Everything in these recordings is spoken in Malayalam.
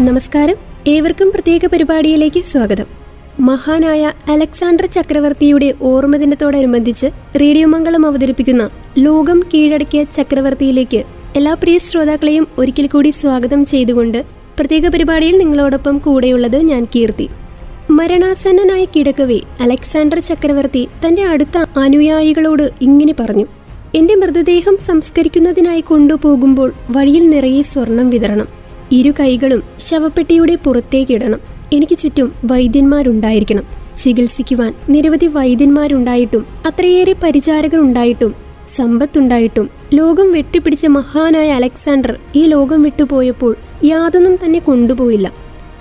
നമസ്കാരം. ഏവർക്കും പ്രത്യേക പരിപാടിയിലേക്ക് സ്വാഗതം. മഹാനായ അലക്സാണ്ടർ ചക്രവർത്തിയുടെ ഓർമ്മദിനത്തോടനുബന്ധിച്ച് റേഡിയോ മംഗളം അവതരിപ്പിക്കുന്ന ലോകം കീഴടക്കിയ ചക്രവർത്തിയിലേക്ക് എല്ലാ പ്രിയ ശ്രോതാക്കളെയും ഒരിക്കൽ കൂടി സ്വാഗതം ചെയ്തുകൊണ്ട് പ്രത്യേക പരിപാടിയിൽ നിങ്ങളോടൊപ്പം കൂടെയുള്ളത് ഞാൻ കീർത്തി. മരണാസന്നനായി കിടക്കവേ അലക്സാണ്ടർ ചക്രവർത്തി തന്റെ അടുത്ത അനുയായികളോട് ഇങ്ങനെ പറഞ്ഞു. എന്റെ മൃതദേഹം സംസ്കരിക്കുന്നതിനായി കൊണ്ടുപോകുമ്പോൾ വഴിയിൽ നിറയെ സ്വർണം വിതരണം ഇരു കൈകളും ശവപ്പെട്ടിയുടെ പുറത്തേക്കിടണം. എനിക്ക് ചുറ്റും വൈദ്യന്മാരുണ്ടായിരിക്കണം. ചികിത്സിക്കുവാൻ നിരവധി വൈദ്യന്മാരുണ്ടായിട്ടും അത്രയേറെ പരിചാരകർ ഉണ്ടായിട്ടും സമ്പത്തുണ്ടായിട്ടും ലോകം വെട്ടിപ്പിടിച്ച മഹാനായ അലക്സാണ്ടർ ഈ ലോകം വിട്ടുപോയപ്പോൾ യാതൊന്നും തന്നെ കൊണ്ടുപോയില്ല.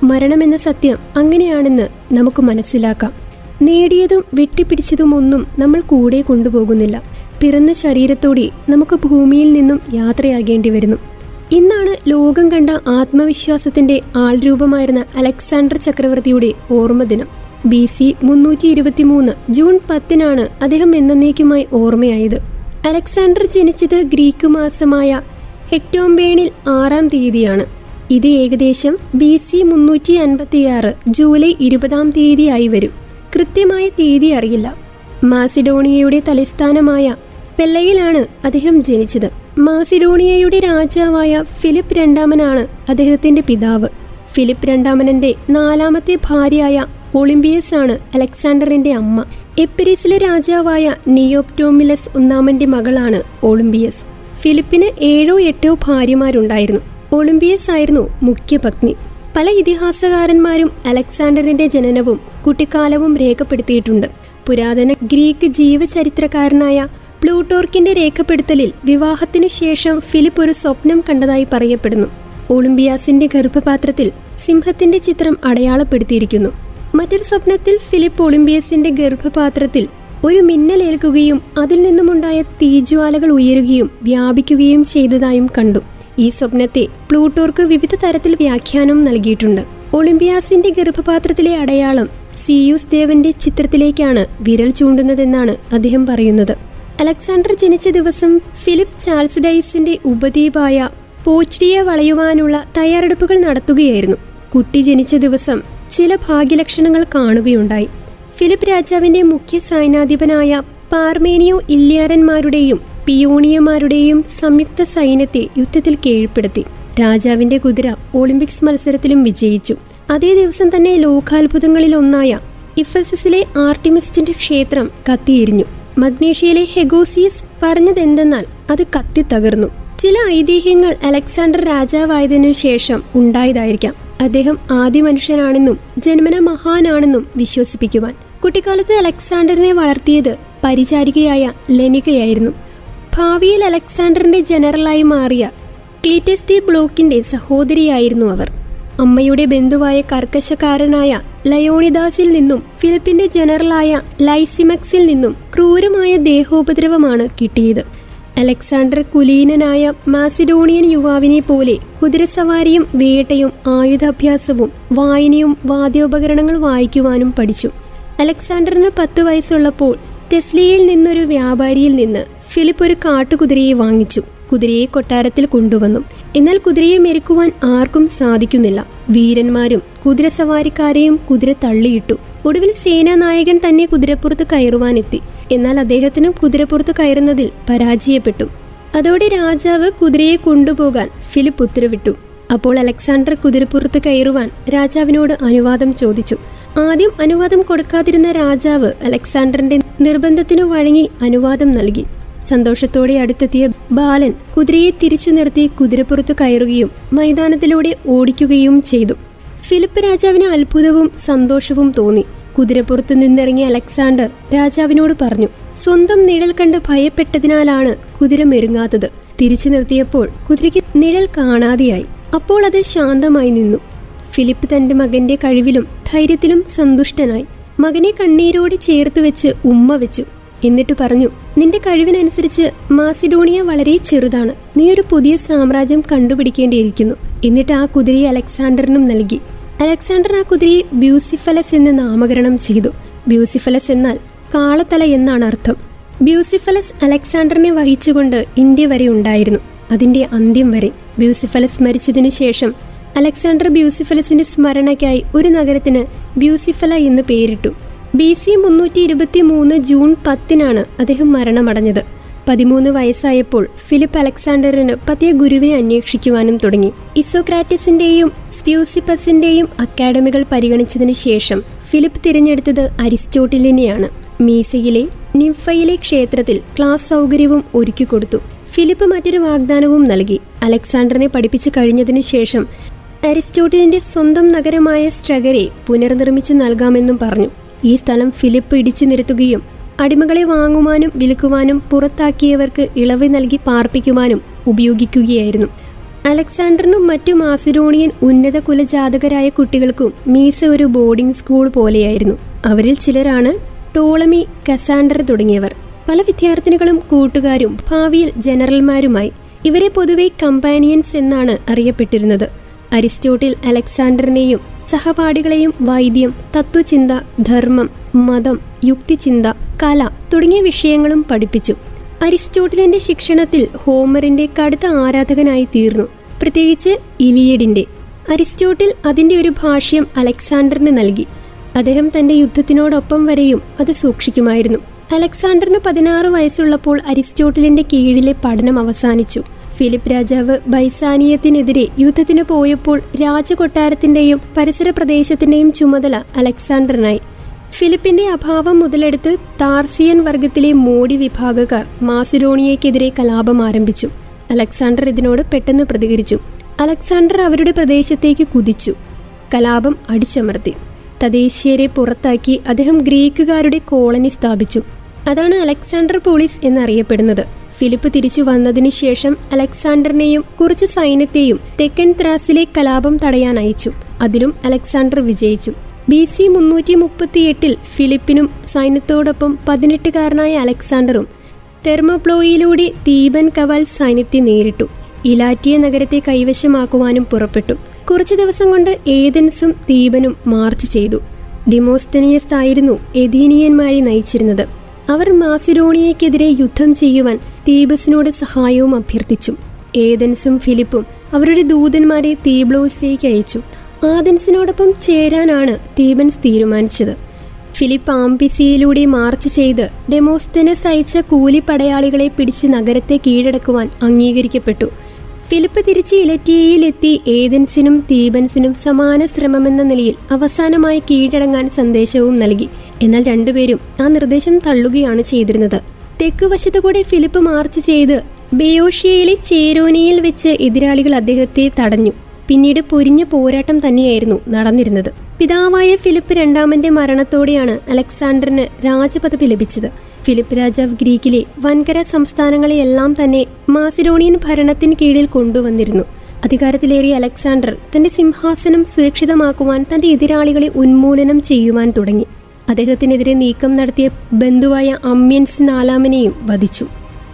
മരണമെന്ന സത്യം അങ്ങനെയാണെന്ന് നമുക്ക് മനസ്സിലാക്കാം. നേടിയതും വെട്ടിപ്പിടിച്ചതുമൊന്നും നമ്മൾ കൂടെ കൊണ്ടുപോകുന്നില്ല. പിറന്ന ശരീരത്തോടെ നമുക്ക് ഭൂമിയിൽ നിന്നും യാത്രയാകേണ്ടി വരുന്നു ഇന്നാണ് ലോകം കണ്ട ആത്മവിശ്വാസത്തിന്റെ ആൾരൂപമായിരുന്ന അലക്സാണ്ടർ ചക്രവർത്തിയുടെ ഓർമ്മദിനം ബി സി മുന്നൂറ്റി ഇരുപത്തി മൂന്ന് ജൂൺ പത്തിനാണ് അദ്ദേഹം എന്നേക്കുമായി ഓർമ്മയായത്. അലക്സാണ്ടർ ജനിച്ചത് ഗ്രീക്ക് മാസമായ ഹെക്ടോംബേണിൽ ആറാം തീയതിയാണ്. ഇത് ഏകദേശം ബി സി മുന്നൂറ്റി അൻപത്തിയാറ് ജൂലൈ ഇരുപതാം തീയതിയായി വരും. കൃത്യമായ തീയതി അറിയില്ല. മാസിഡോണിയയുടെ തലസ്ഥാനമായ പെല്ലയിലാണ് അദ്ദേഹം ജനിച്ചത്. മാസിഡോണിയയുടെ രാജാവായ ഫിലിപ്പ് രണ്ടാമനാണ് അദ്ദേഹത്തിന്റെ പിതാവ്. ഫിലിപ്പ് രണ്ടാമനന്റെ നാലാമത്തെ ഭാര്യയായ ഒളിമ്പിയസ് ആണ് അലക്സാണ്ടറിന്റെ അമ്മ. എപ്പിരിസിലെ രാജാവായ നിയോപ്റ്റോമിലസ് ഒന്നാമന്റെ മകളാണ് ഒളിമ്പിയസ്. ഫിലിപ്പിന് ഏഴോ എട്ടോ ഭാര്യമാരുണ്ടായിരുന്നു. ഒളിമ്പിയസ് ആയിരുന്നു മുഖ്യപത്നി പല ഇതിഹാസകാരന്മാരും അലക്സാണ്ടറിന്റെ ജനനവും കുട്ടിക്കാലവും രേഖപ്പെടുത്തിയിട്ടുണ്ട്. പുരാതന ഗ്രീക്ക് ജീവചരിത്രകാരനായ പ്ലൂട്ടോർക്കിന്റെ രേഖപ്പെടുത്തലിൽ വിവാഹത്തിനു ശേഷം ഫിലിപ്പ് ഒരു സ്വപ്നം കണ്ടതായി പറയപ്പെടുന്നു. ഒളിമ്പിയാസിന്റെ ഗർഭപാത്രത്തിൽ സിംഹത്തിന്റെ ചിത്രം അടയാളപ്പെടുത്തിയിരിക്കുന്നു. മറ്റൊരു സ്വപ്നത്തിൽ ഫിലിപ്പ് ഒളിമ്പിയസിന്റെ ഗർഭപാത്രത്തിൽ ഒരു മിന്നലേൽക്കുകയും അതിൽ നിന്നുമുണ്ടായ തീജ്വാലകൾ ഉയരുകയും വ്യാപിക്കുകയും ചെയ്തതായും കണ്ടു. ഈ സ്വപ്നത്തെ പ്ലൂട്ടോർക്ക് വിവിധ തരത്തിൽ വ്യാഖ്യാനം നൽകിയിട്ടുണ്ട്. ഒളിമ്പിയാസിന്റെ ഗർഭപാത്രത്തിലെ അടയാളം സിയൂസ് ദേവന്റെ ചിത്രത്തിലേക്കാണ് വിരൽ ചൂണ്ടുന്നതെന്നാണ് അദ്ദേഹം പറയുന്നത്. അലക്സാണ്ടർ ജനിച്ച ദിവസം ഫിലിപ്പ് ചാൾസ് ഡൈസിന്റെ ഉപദ്വീപായ പോച്ചിയെ വളയുവാനുള്ള തയ്യാറെടുപ്പുകൾ നടത്തുകയായിരുന്നു. കുട്ടി ജനിച്ച ദിവസം ചില ഭാഗ്യലക്ഷണങ്ങൾ കാണുകയുണ്ടായി. ഫിലിപ്പ് രാജാവിന്റെ മുഖ്യ സൈനാധിപനായ പാർമേനിയോ ഇല്ലിയാരന്മാരുടെയും പിയോണിയമാരുടെയും സംയുക്ത സൈന്യത്തെ യുദ്ധത്തിൽ കീഴ്പ്പെടുത്തി. രാജാവിന്റെ കുതിര ഒളിമ്പിക്സ് മത്സരത്തിലും വിജയിച്ചു. അതേ ദിവസം തന്നെ ലോകാത്ഭുതങ്ങളിലൊന്നായ ഇഫസിലെ ആർട്ടിമിസ്റ്റിന്റെ ക്ഷേത്രം കത്തിയെരിഞ്ഞു. മഗ്നേഷ്യയിലെ ഹെഗോസിയസ് പറഞ്ഞതെന്തെന്നാൽ അത് കത്തി തകർന്നു. ചില ഐതിഹ്യങ്ങൾ അലക്സാണ്ടർ രാജാവായതിനു ശേഷം ഉണ്ടായതായിരിക്കാം. അദ്ദേഹം ആദ്യ മനുഷ്യനാണെന്നും ജന്മന മഹാനാണെന്നും വിശ്വസിപ്പിക്കുവാൻ. കുട്ടിക്കാലത്ത് അലക്സാണ്ടറിനെ വളർത്തിയത് പരിചാരികയായ ലെനികയായിരുന്നു. ഭാവിയിൽ അലക്സാണ്ടറിന്റെ ജനറലായി മാറിയ ക്ലീറ്റസ് ദി ബ്ലോക്കിന്റെ സഹോദരിയായിരുന്നു അവർ. അമ്മയുടെ ബന്ധുവായ കർക്കശക്കാരനായ ലയോണിദാസിൽ നിന്നും ഫിലിപ്പിന്റെ ജനറലായ ലൈസിമക്സിൽ നിന്നും ക്രൂരമായ ദേഹോപദ്രവമാണ് കിട്ടിയത്. അലക്സാണ്ടർ കുലീനനായ മാസിഡോണിയൻ യുവാവിനെ പോലെ കുതിരസവാരിയും വേട്ടയും ആയുധാഭ്യാസവും വായനയും വാദ്യോപകരണങ്ങൾ വായിക്കുവാനും പഠിച്ചു. അലക്സാണ്ടറിന് പത്ത് വയസ്സുള്ളപ്പോൾ ടെസ്ലിയിൽ നിന്നൊരു വ്യാപാരിയിൽ നിന്ന് ഫിലിപ്പ് ഒരു കാട്ടുകുതിരയെ വാങ്ങിച്ചു. കുതിരയെ കൊട്ടാരത്തിൽ കൊണ്ടുവന്നു. എന്നാൽ കുതിരയെ മെരുക്കുവാൻ ആർക്കും സാധിക്കുന്നില്ല. വീരന്മാരും കുതിരസവാരിക്കാരെയും കുതിര തള്ളിയിട്ടു. ഒടുവിൽ സേനാനായകൻ തന്നെ കുതിരപ്പുറത്ത് കയറുവാനെത്തി. എന്നാൽ അദ്ദേഹത്തിനും കുതിരപ്പുറത്ത് കയറുന്നതിൽ പരാജയപ്പെട്ടു. അതോടെ രാജാവ് കുതിരയെ കൊണ്ടുപോകാൻ ഫിലിപ്പ് ഉത്തരവിട്ടു. അപ്പോൾ അലക്സാണ്ടർ കുതിരപ്പുറത്ത് കയറുവാൻ രാജാവിനോട് അനുവാദം ചോദിച്ചു. ആദ്യം അനുവാദം കൊടുക്കാതിരുന്ന രാജാവ് അലക്സാണ്ടറിന്റെ നിർബന്ധത്തിനു വഴങ്ങി അനുവാദം നൽകി. സന്തോഷത്തോടെ അടുത്തെത്തിയ ബാലൻ കുതിരയെ തിരിച്ചു നിർത്തി കുതിരപ്പുറത്ത് കയറുകയും മൈതാനത്തിലൂടെ ഓടിക്കുകയും ചെയ്തു. ഫിലിപ്പ് രാജാവിന് അത്ഭുതവും സന്തോഷവും തോന്നി. കുതിരപ്പുറത്ത് നിന്നിറങ്ങിയ അലക്സാണ്ടർ രാജാവിനോട് പറഞ്ഞു സ്വന്തം നിഴൽ കണ്ട് ഭയപ്പെട്ടതിനാലാണ് കുതിര മെരുങ്ങാത്തത്. തിരിച്ചു നിർത്തിയപ്പോൾ കുതിരയ്ക്ക് നിഴൽ കാണാതെയായി. അപ്പോൾ അത് ശാന്തമായി നിന്നു. ഫിലിപ്പ് തന്റെ മകന്റെ കഴിവിലും ധൈര്യത്തിലും സന്തുഷ്ടനായി. മകനെ കണ്ണീരോടെ ചേർത്ത് വെച്ച് ഉമ്മ വെച്ചു. എന്നിട്ട് പറഞ്ഞു നിന്റെ കഴിവിനനുസരിച്ച് മാസിഡോണിയ വളരെ ചെറുതാണ്. നീ ഒരു പുതിയ സാമ്രാജ്യം കണ്ടുപിടിക്കേണ്ടിയിരിക്കുന്നു. എന്നിട്ട് ആ കുതിരയെ അലക്സാണ്ടറിനും നൽകി. അലക്സാണ്ടർ ആ കുതിരയെ ബ്യൂസിഫലസ് എന്ന് നാമകരണം ചെയ്തു. ബ്യൂസിഫലസ് എന്നാൽ കാളത്തല എന്നാണ് അർത്ഥം. ബ്യൂസിഫലസ് അലക്സാണ്ടറിനെ വഹിച്ചുകൊണ്ട് ഇന്ത്യ വരെ ഉണ്ടായിരുന്നു. അതിന്റെ അന്ത്യം വരെ ബ്യൂസിഫലസ് മരിച്ചതിനു ശേഷം അലക്സാണ്ടർ ബ്യൂസിഫലസിന്റെ സ്മരണയ്ക്കായി ഒരു നഗരത്തിന് ബ്യൂസിഫല എന്ന് പേരിട്ടു. ബി സി മുന്നൂറ്റി ഇരുപത്തി മൂന്ന് ജൂൺ പത്തിനാണ് അദ്ദേഹം മരണമടഞ്ഞത്. പതിമൂന്ന് വയസ്സായപ്പോൾ ഫിലിപ്പ് അലക്സാണ്ടറിന് പതിയ ഗുരുവിനെ അന്വേഷിക്കുവാനും തുടങ്ങി. ഇസോക്രാറ്റിസിന്റെയും സ്പ്യൂസിപ്പസിന്റെയും അക്കാഡമികൾ പരിഗണിച്ചതിനു ശേഷം ഫിലിപ്പ് തിരഞ്ഞെടുത്തത് അരിസ്റ്റോട്ടിലിനെയാണ്. മീസയിലെ നിംഫയിലെ ക്ഷേത്രത്തിൽ ക്ലാസ് സൗകര്യവും ഒരുക്കിക്കൊടുത്തു ഫിലിപ്പ് മറ്റൊരു വാഗ്ദാനവും നൽകി. അലക്സാണ്ടറിനെ പഠിപ്പിച്ചു കഴിഞ്ഞതിനു ശേഷം അരിസ്റ്റോട്ടിലിന്റെ സ്വന്തം നഗരമായ സ്ട്രഗരെ പുനർനിർമ്മിച്ചു നൽകാമെന്നും പറഞ്ഞു. ഈ സ്ഥലം ഫിലിപ്പ് ഇടിച്ചു നിരത്തുകയും അടിമകളെ വാങ്ങുവാനും വിൽക്കുവാനും പുറത്താക്കിയവർക്ക് ഇളവ് നൽകി പാർപ്പിക്കുവാനും ഉപയോഗിക്കുകയായിരുന്നു. അലക്സാണ്ടറിനും മറ്റു മാസിഡോണിയൻ ഉന്നത കുലജാതകരായ കുട്ടികൾക്കും മീസ ഒരു ബോർഡിംഗ് സ്കൂൾ പോലെയായിരുന്നു. അവരിൽ ചിലരാണ് ടോളമി കസാണ്ടർ തുടങ്ങിയവർ. പല വിദ്യാർത്ഥിനികളും കൂട്ടുകാരും ഭാവിയിൽ ജനറൽമാരുമായി ഇവരെ പൊതുവെ കമ്പാനിയൻസ് എന്നാണ് അറിയപ്പെട്ടിരുന്നത്. അരിസ്റ്റോട്ടിൽ അലക്സാണ്ടറിനെയും സഹപാഠികളെയും വൈദ്യം തത്വചിന്ത ധർമ്മം മതം യുക്തിചിന്ത കല തുടങ്ങിയ വിഷയങ്ങളും പഠിപ്പിച്ചു. അരിസ്റ്റോട്ടിലിന്റെ ശിക്ഷണത്തിൽ ഹോമറിന്റെ കടുത്ത ആരാധകനായി തീർന്നു. പ്രത്യേകിച്ച് ഇലിയഡിന്റെ. അരിസ്റ്റോട്ടിൽ അതിന്റെ ഒരു ഭാഷ്യം അലക്സാണ്ടറിന് നൽകി. അദ്ദേഹം തന്റെ യുദ്ധത്തിനോടൊപ്പം വരെയും അത് സൂക്ഷിക്കുമായിരുന്നു. അലക്സാണ്ടറിന് പതിനാറ് വയസ്സുള്ളപ്പോൾ അരിസ്റ്റോട്ടിലിന്റെ കീഴിലെ പഠനം അവസാനിച്ചു. ഫിലിപ്പ് രാജാവ് ബൈസാനിയത്തിനെതിരെ യുദ്ധത്തിന് പോയപ്പോൾ രാജകൊട്ടാരത്തിന്റെയും പരിസര പ്രദേശത്തിന്റെയും ചുമതല അലക്സാണ്ടറിനായി. ഫിലിപ്പിന്റെ അഭാവം മുതലെടുത്ത് താർസിയൻ വർഗത്തിലെ മോഡി വിഭാഗക്കാർ മാസിഡോണിയയ്ക്കെതിരെ കലാപം ആരംഭിച്ചു. അലക്സാണ്ടർ ഇതിനോട് പെട്ടെന്ന് പ്രതികരിച്ചു. അലക്സാണ്ടർ അവരുടെ പ്രദേശത്തേക്ക് കുതിച്ചു. കലാപം അടിച്ചമർത്തി. തദ്ദേശീയരെ പുറത്താക്കി അദ്ദേഹം ഗ്രീക്കുകാരുടെ കോളനി സ്ഥാപിച്ചു. അതാണ് അലക്സാണ്ടർ പോളിസ് എന്നറിയപ്പെടുന്നത്. ഫിലിപ്പ് തിരിച്ചു വന്നതിനു ശേഷം അലക്സാണ്ടറിനെയും കുറച്ച് സൈന്യത്തെയും തെക്കൻ ത്രാസിലെ കലാപം തടയാൻ അയച്ചു. അതിലും അലക്സാണ്ടർ വിജയിച്ചു. ബി സി മുന്നൂറ്റി മുപ്പത്തിയെട്ടിൽ ഫിലിപ്പിനും സൈന്യത്തോടൊപ്പം പതിനെട്ടുകാരനായ അലക്സാണ്ടറും തെർമോപ്ലോയിലൂടെ തീബൻ കവാൽ സൈന്യത്തെ നേരിട്ടു. ഇലാറ്റിയ നഗരത്തെ കൈവശമാക്കുവാനും പുറപ്പെട്ടു. കുറച്ചു ദിവസം കൊണ്ട് ഏതൻസും തീബനും മാർച്ച് ചെയ്തു. ഡിമോസ്തനിയസ് ആയിരുന്നു എഥീനിയന്മാരെ നയിച്ചിരുന്നത്. അവർ മാസിഡോണിയക്കെതിരെ യുദ്ധം ചെയ്യുവാൻ തീബസിനോട് സഹായവും അഭ്യർത്ഥിച്ചു ഏതൻസും ഫിലിപ്പും അവരുടെ ദൂതന്മാരെ തീബ്ലോസിലേക്ക് അയച്ചു. ആദൻസിനോടൊപ്പം ചേരാനാണ് തീബൻസ് തീരുമാനിച്ചത്. ഫിലിപ്പ് ആംബിസിയിലൂടെ മാർച്ച് ചെയ്ത് ഡെമോസ്തനസ് അയച്ച കൂലിപ്പടയാളികളെ പിടിച്ച് നഗരത്തെ കീഴടക്കുവാൻ അംഗീകരിക്കപ്പെട്ടു. ഫിലിപ്പ് തിരിച്ച് ഇലറ്റിയയിലെത്തി ഏതൻസിനും തീബൻസിനും സമാന ശ്രമമെന്ന നിലയിൽ അവസാനമായി കീഴടങ്ങാൻ സന്ദേശവും നൽകി. എന്നാൽ രണ്ടുപേരും ആ നിർദ്ദേശം തള്ളുകയാണ് ചെയ്തിരുന്നത്. തെക്കുവശത്തുകൂടെ ഫിലിപ്പ് മാർച്ച് ചെയ്ത് ബയോഷ്യയിലെ ചേരോനിയിൽ വെച്ച് എതിരാളികൾ അദ്ദേഹത്തെ തടഞ്ഞു. പിന്നീട് പൊരിഞ്ഞ പോരാട്ടം തന്നെയായിരുന്നു നടന്നിരുന്നത്. പിതാവായ ഫിലിപ്പ് രണ്ടാമന്റെ മരണത്തോടെയാണ് അലക്സാണ്ടറിന് രാജപദവി ലഭിച്ചത്. ഫിലിപ്പ് രാജാവ് ഗ്രീക്കിലെ വൻകര സംസ്ഥാനങ്ങളെയെല്ലാം തന്നെ മാസിഡോണിയൻ ഭരണത്തിന് കീഴിൽ കൊണ്ടുവന്നിരുന്നു. അധികാരത്തിലേറിയ അലക്സാണ്ടർ തന്റെ സിംഹാസനം സുരക്ഷിതമാക്കുവാൻ തന്റെ എതിരാളികളെ ഉന്മൂലനം ചെയ്യുവാൻ തുടങ്ങി. അദ്ദേഹത്തിനെതിരെ നീക്കം നടത്തിയ ബന്ധുവായ അമ്യൻസ് നാലാമനെയും വധിച്ചു.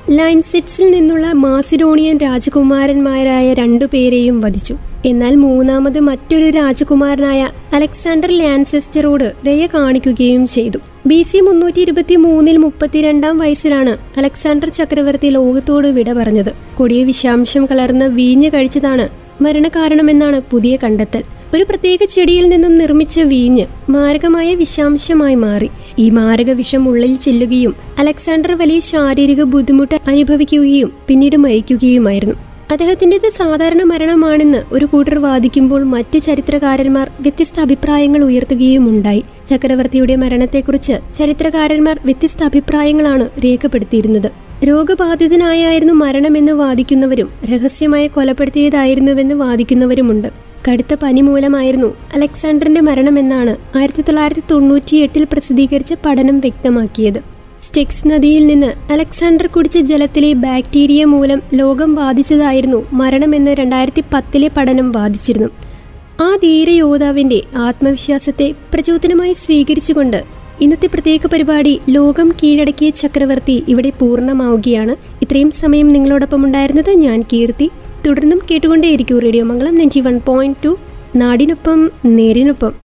ലൈൻസെറ്റ്സിൽ നിന്നുള്ള മാസിഡോണിയൻ രാജകുമാരന്മാരായ രണ്ടുപേരെയും വധിച്ചു. എന്നാൽ മൂന്നാമത് മറ്റൊരു രാജകുമാരനായ അലക്സാണ്ടർ ലാൻസെസ്റ്ററോട് ദയ കാണിക്കുകയും ചെയ്തു. ബി സി മുന്നൂറ്റി ഇരുപത്തി മൂന്നിൽ മുപ്പത്തിരണ്ടാം വയസ്സിലാണ് അലക്സാണ്ടർ ചക്രവർത്തി ലോകത്തോട് വിട പറഞ്ഞത്. കൊടിയ വിഷാംശം കലർന്ന വീഞ്ഞ് കഴിച്ചതാണ് മരണകാരണമെന്നാണ് പുതിയ കണ്ടെത്തൽ. ഒരു പ്രത്യേക ചെടിയിൽ നിന്നും നിർമ്മിച്ച വീഞ്ഞ് മാരകമായ വിഷാംശമായി മാറി. ഈ മാരക വിഷം ഉള്ളിൽ ചെല്ലുകയും അലക്സാണ്ടർ വലിയ ശാരീരിക ബുദ്ധിമുട്ട് അനുഭവിക്കുകയും പിന്നീട് മരിക്കുകയുമായിരുന്നു. അദ്ദേഹത്തിന്റെത് സാധാരണ മരണമാണെന്ന് ഒരു കൂട്ടർ വാദിക്കുമ്പോൾ മറ്റ് ചരിത്രകാരന്മാർ വ്യത്യസ്ത അഭിപ്രായങ്ങൾ ഉയർത്തുകയുമുണ്ടായി. ചക്രവർത്തിയുടെ മരണത്തെക്കുറിച്ച് ചരിത്രകാരന്മാർ വ്യത്യസ്ത അഭിപ്രായങ്ങളാണ് രേഖപ്പെടുത്തിയിരുന്നത്. രോഗബാധിതനായായിരുന്നു മരണമെന്ന് വാദിക്കുന്നവരും രഹസ്യമായി കൊലപ്പെടുത്തിയതായിരുന്നുവെന്ന് വാദിക്കുന്നവരുമുണ്ട്. കടുത്ത പനി മൂലമായിരുന്നു അലക്സാണ്ടറിന്റെ മരണമെന്നാണ് ആയിരത്തി തൊള്ളായിരത്തി തൊണ്ണൂറ്റിയെട്ടിൽ പ്രസിദ്ധീകരിച്ച പഠനം വ്യക്തമാക്കിയത്. സ്റ്റെക്സ് നദിയിൽ നിന്ന് അലക്സാണ്ടർ കുടിച്ച ജലത്തിലെ ബാക്ടീരിയ മൂലം ലോകം ബാധിച്ചതായിരുന്നു മരണമെന്ന് രണ്ടായിരത്തി പത്തിലെ പഠനം വാദിച്ചിരുന്നു. ആ ധീര യോദ്ധാവിന്റെ ആത്മവിശ്വാസത്തെ പ്രചോദനമായി സ്വീകരിച്ചുകൊണ്ട് ഇന്നത്തെ പ്രത്യേക പരിപാടി ലോകം കീഴടക്കിയ ചക്രവർത്തി ഇവിടെ പൂർണമാവുകയാണ്. ഇത്രയും സമയം നിങ്ങളോടൊപ്പം ഉണ്ടായിരുന്നത് ഞാൻ കീർത്തി. തുടർന്നും കേട്ടുകൊണ്ടേയിരിക്കും radio Mangalam ninety one point two നാടിനൊപ്പം നേരിനൊപ്പം.